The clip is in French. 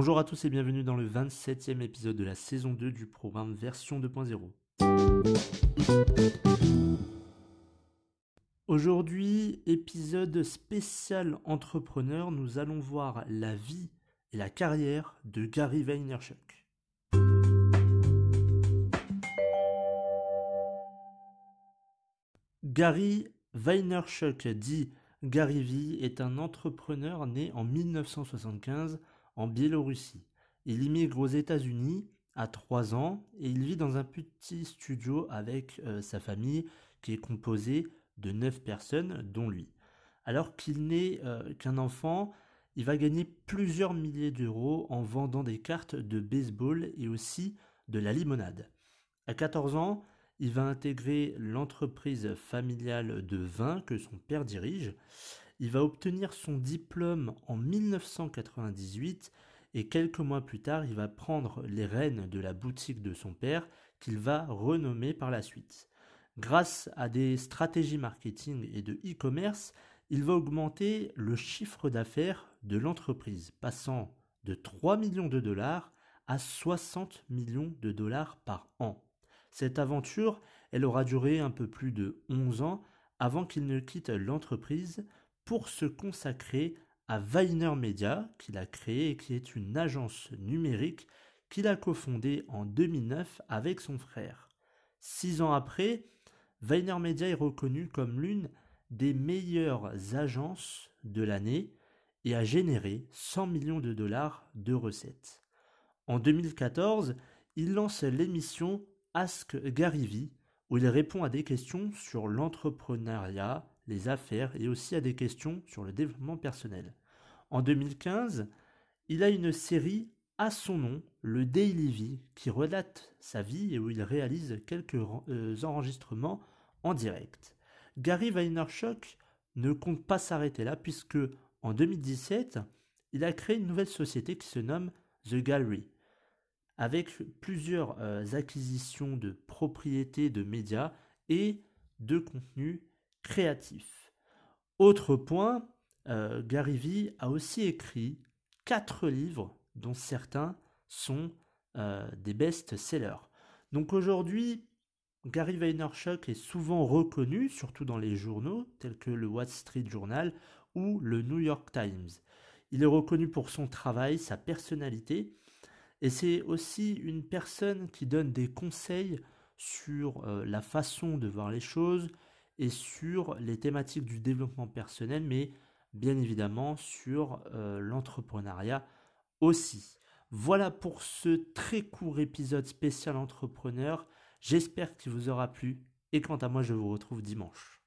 Bonjour à tous et bienvenue dans le 27e épisode de la saison 2 du programme version 2.0. Aujourd'hui, épisode spécial entrepreneur, nous allons voir la vie et la carrière de Gary Vaynerchuk. Gary Vaynerchuk dit Gary V est un entrepreneur né en 1975 en Biélorussie. Il immigre aux États-Unis à 3 ans et il vit dans un petit studio avec euh, sa famille qui est composée de 9 personnes, dont lui. Alors qu'il n'est euh, qu'un enfant, il va gagner plusieurs milliers d'euros en vendant des cartes de baseball et aussi de la limonade. À 14 ans, il va intégrer l'entreprise familiale de vin que son père dirige. Il va obtenir son diplôme en 1998 et quelques mois plus tard, il va prendre les rênes de la boutique de son père qu'il va renommer par la suite. Grâce à des stratégies marketing et de e-commerce, il va augmenter le chiffre d'affaires de l'entreprise, passant de 3 millions de dollars à 60 millions de dollars par an. Cette aventure, elle aura duré un peu plus de 11 ans avant qu'il ne quitte l'entreprise pour se consacrer à Weiner Media, qu'il a créé et qui est une agence numérique qu'il a cofondée en 2009 avec son frère. Six ans après, Weiner Media est reconnu comme l'une des meilleures agences de l'année et a généré 100 millions de dollars de recettes. En 2014, il lance l'émission Ask Gary où il répond à des questions sur l'entrepreneuriat, les affaires et aussi à des questions sur le développement personnel. En 2015, il a une série à son nom, le Daily V, qui relate sa vie et où il réalise quelques euh, enregistrements en direct. Gary Vaynerchuk ne compte pas s'arrêter là puisque en 2017, il a créé une nouvelle société qui se nomme The Gallery avec plusieurs euh, acquisitions de propriétés de médias et de contenus créatifs. Autre point, euh, Gary Vee a aussi écrit quatre livres dont certains sont euh, des best-sellers. Donc aujourd'hui, Gary Vaynerchuk est souvent reconnu, surtout dans les journaux tels que le Wall Street Journal ou le New York Times. Il est reconnu pour son travail, sa personnalité et c'est aussi une personne qui donne des conseils sur euh, la façon de voir les choses et sur les thématiques du développement personnel, mais bien évidemment sur euh, l'entrepreneuriat aussi. Voilà pour ce très court épisode spécial entrepreneur. J'espère qu'il vous aura plu et quant à moi, je vous retrouve dimanche.